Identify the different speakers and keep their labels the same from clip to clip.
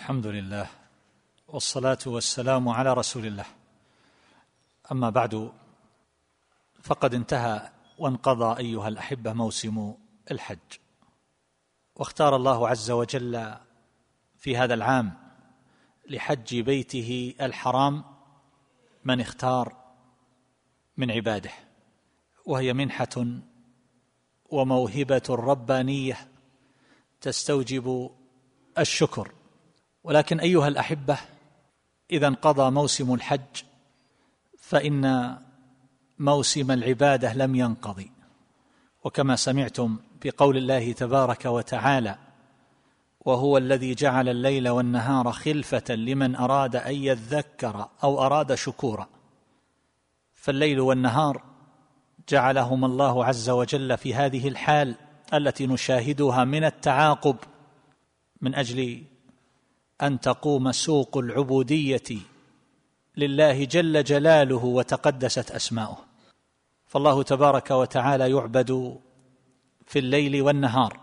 Speaker 1: الحمد لله والصلاة والسلام على رسول الله. أما بعد فقد انتهى وانقضى أيها الأحبة موسم الحج. واختار الله عز وجل في هذا العام لحج بيته الحرام من اختار من عباده وهي منحة وموهبة ربانية تستوجب الشكر. ولكن أيها الأحبة إذا انقضى موسم الحج فإن موسم العبادة لم ينقضي. وكما سمعتم بقول الله تبارك وتعالى وهو الذي جعل الليل والنهار خلفة لمن أراد أن يذكر أو أراد شكورا فالليل والنهار جعلهما الله عز وجل في هذه الحال التي نشاهدها من التعاقب من أجل أن تقوم سوق العبودية لله جل جلاله وتقدست أسماؤه. فالله تبارك وتعالى يعبد في الليل والنهار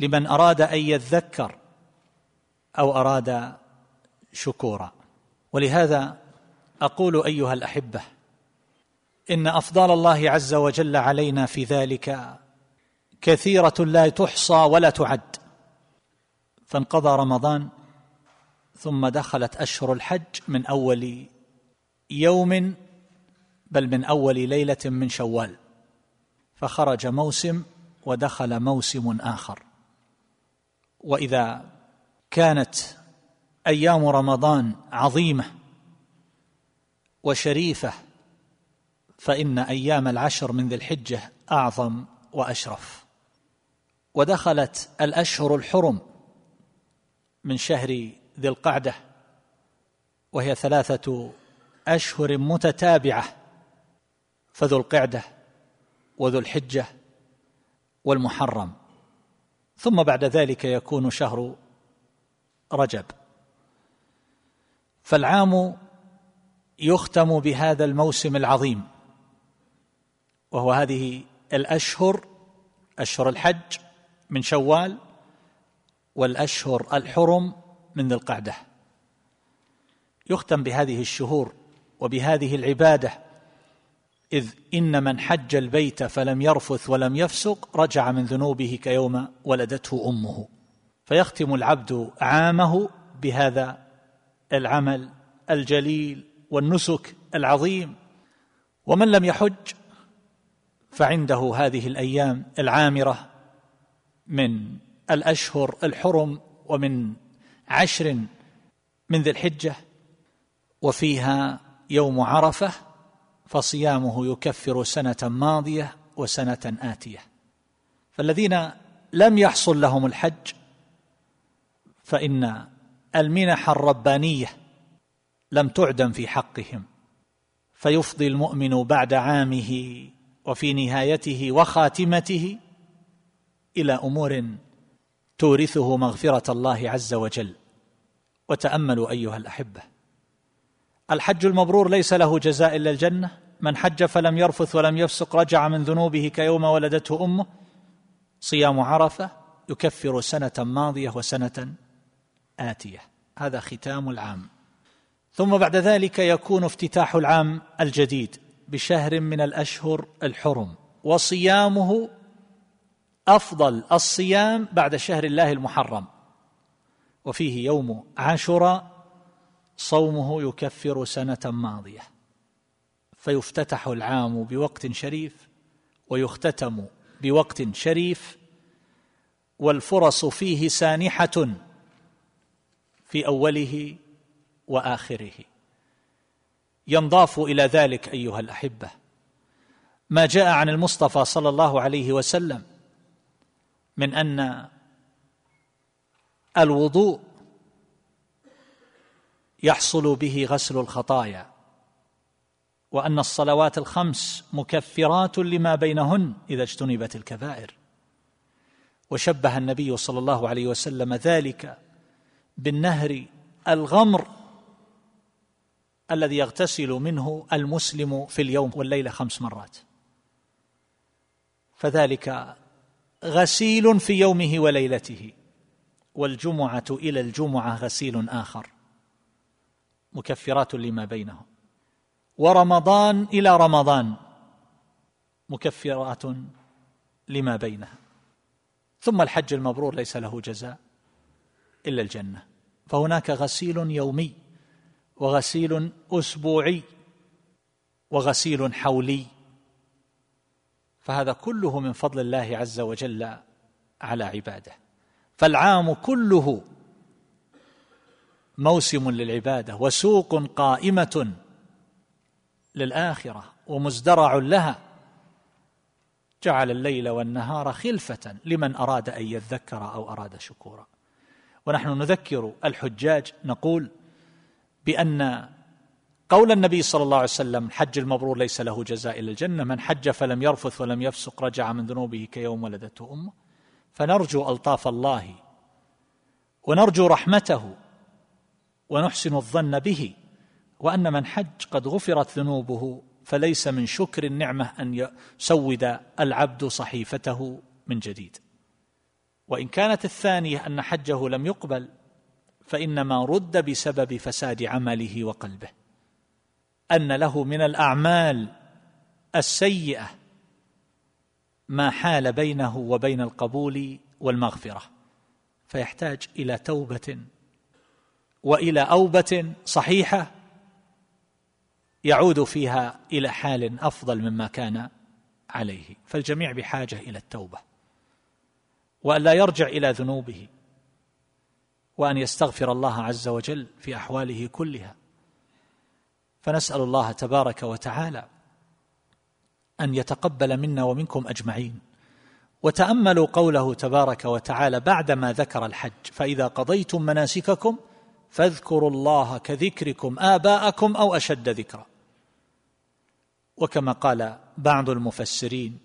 Speaker 1: لمن أراد أن يذكر أو أراد شكورا. ولهذا أقول أيها الأحبة إن افضال الله عز وجل علينا في ذلك كثيرة لا تحصى ولا تعد. فانقضى رمضان ثم دخلت أشهر الحج من أول يوم بل من أول ليلة من شوال. فخرج موسم ودخل موسم آخر. وإذا كانت أيام رمضان عظيمة وشريفة فإن أيام العشر من ذي الحجة أعظم وأشرف. ودخلت الأشهر الحرم من شهر ذي القعدة وهي ثلاثة أشهر متتابعة فذو القعدة وذو الحجة والمحرم. ثم بعد ذلك يكون شهر رجب. فالعام يختم بهذا الموسم العظيم وهو هذه الأشهر أشهر الحج من شوال والأشهر الحرم من ذي القعدة. يختم بهذه الشهور وبهذه العبادة إذ إن من حج البيت فلم يرفث ولم يفسق رجع من ذنوبه كيوم ولدته أمه. فيختم العبد عامه بهذا العمل الجليل والنسك العظيم. ومن لم يحج فعنده هذه الأيام العامرة من الأشهر الحرم ومن عشر من ذي الحجة وفيها يوم عرفة فصيامه يكفر سنة ماضية وسنة آتية. فالذين لم يحصل لهم الحج فإن المنح الربانية لم تعدم في حقهم. فيفضي المؤمن بعد عامه وفي نهايته وخاتمته إلى أمور تورثه مغفرة الله عز وجل. وتأملوا أيها الأحبة. الحج المبرور ليس له جزاء إلا الجنة. من حج فلم يرفث ولم يفسق رجع من ذنوبه كيوم ولدته أمه. صيام عرفة يكفر سنة ماضية وسنة آتية. هذا ختام العام. ثم بعد ذلك يكون افتتاح العام الجديد بشهر من الأشهر الحرم. وصيامه أفضل الصيام بعد شهر الله المحرم. وفيه يوم عاشوراء صومه يكفر سنة ماضية. فيفتتح العام بوقت شريف ويختتم بوقت شريف. والفرص فيه سانحة في أوله وآخره. ينضاف إلى ذلك أيها الأحبة. ما جاء عن المصطفى صلى الله عليه وسلم من أن الوضوء يحصل به غسل الخطايا وأن الصلوات الخمس مكفرات لما بينهن إذا اجتنبت الكبائر. وشبه النبي صلى الله عليه وسلم ذلك بالنهر الغمر الذي يغتسل منه المسلم في اليوم والليلة خمس مرات. فذلك غسيل في يومه وليلته والجمعة إلى الجمعة غسيل آخر. مكفرات لما بينهم. ورمضان إلى رمضان مكفرات لما بينها ثم الحج المبرور ليس له جزاء إلا الجنة. فهناك غسيل يومي وغسيل أسبوعي وغسيل حولي. فهذا كله من فضل الله عز وجل على عباده. فالعام كله موسم للعبادة وسوق قائمة للآخرة ومزدرع لها. جعل الليل والنهار خلفة لمن أراد أن يذكر أو أراد شكورا. ونحن نذكر الحجاج نقول بأن قول النبي صلى الله عليه وسلم حج المبرور ليس له جزاء إلا الجنة من حج فلم يرفث ولم يفسق رجع من ذنوبه كيوم ولدته أمه. فنرجو ألطاف الله ونرجو رحمته ونحسن الظن به وأن من حج قد غفرت ذنوبه فليس من شكر النعمة أن يسود العبد صحيفته من جديد. وإن كانت الثانية أن حجه لم يقبل فإنما رد بسبب فساد عمله وقلبه. أن له من الأعمال السيئة ما حال بينه وبين القبول والمغفرة فيحتاج إلى توبة وإلى أوبة صحيحة يعود فيها إلى حال أفضل مما كان عليه. فالجميع بحاجة إلى التوبة وأن لا يرجع إلى ذنوبه وأن يستغفر الله عز وجل في أحواله كلها. فنسأل الله تبارك وتعالى أن يتقبل منا ومنكم أجمعين. وتأملوا قوله تبارك وتعالى بعدما ذكر الحج فإذا قضيتم مناسككم فاذكروا الله كذكركم آباءكم أو أشد ذكرا. وكما قال بعض المفسرين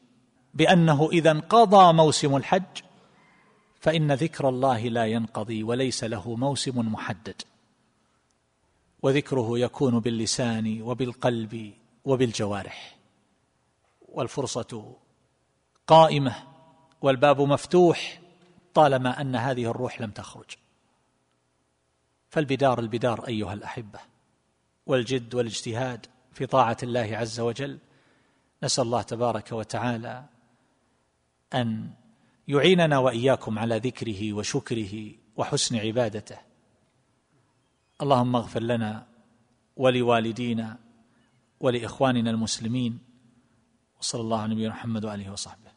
Speaker 1: بأنه إذا انقضى موسم الحج فإن ذكر الله لا ينقضي وليس له موسم محدد. وذكره يكون باللسان وبالقلب وبالجوارح. والفرصة قائمة والباب مفتوح طالما أن هذه الروح لم تخرج. فالبدار البدار أيها الأحبة والجد والاجتهاد في طاعة الله عز وجل نسأل الله تبارك وتعالى أن يعيننا وإياكم على ذكره وشكره وحسن عبادته. اللهم اغفر لنا ولوالدينا ولإخواننا المسلمين وصلى الله على نبينا محمد وآله وصحبه.